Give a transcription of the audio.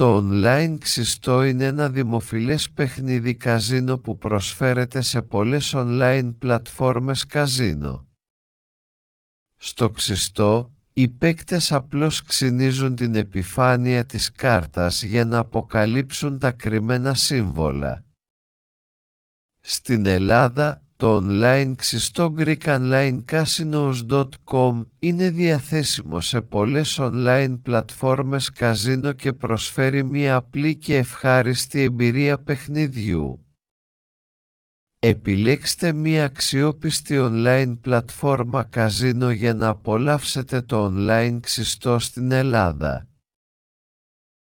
Το online ξυστό είναι ένα δημοφιλές παιχνίδι καζίνο που προσφέρεται σε πολλές online πλατφόρμες καζίνο. Στο ξυστό, οι παίκτες απλώς ξυνίζουν την επιφάνεια της κάρτας για να αποκαλύψουν τα κρυμμένα σύμβολα. Στην Ελλάδα, το online ξυστό GreekOnlineCasinos.com είναι διαθέσιμο σε πολλές online πλατφόρμες καζίνο και προσφέρει μια απλή και ευχάριστη εμπειρία παιχνιδιού. Επιλέξτε μια αξιόπιστη online πλατφόρμα καζίνο για να απολαύσετε το online ξυστό στην Ελλάδα.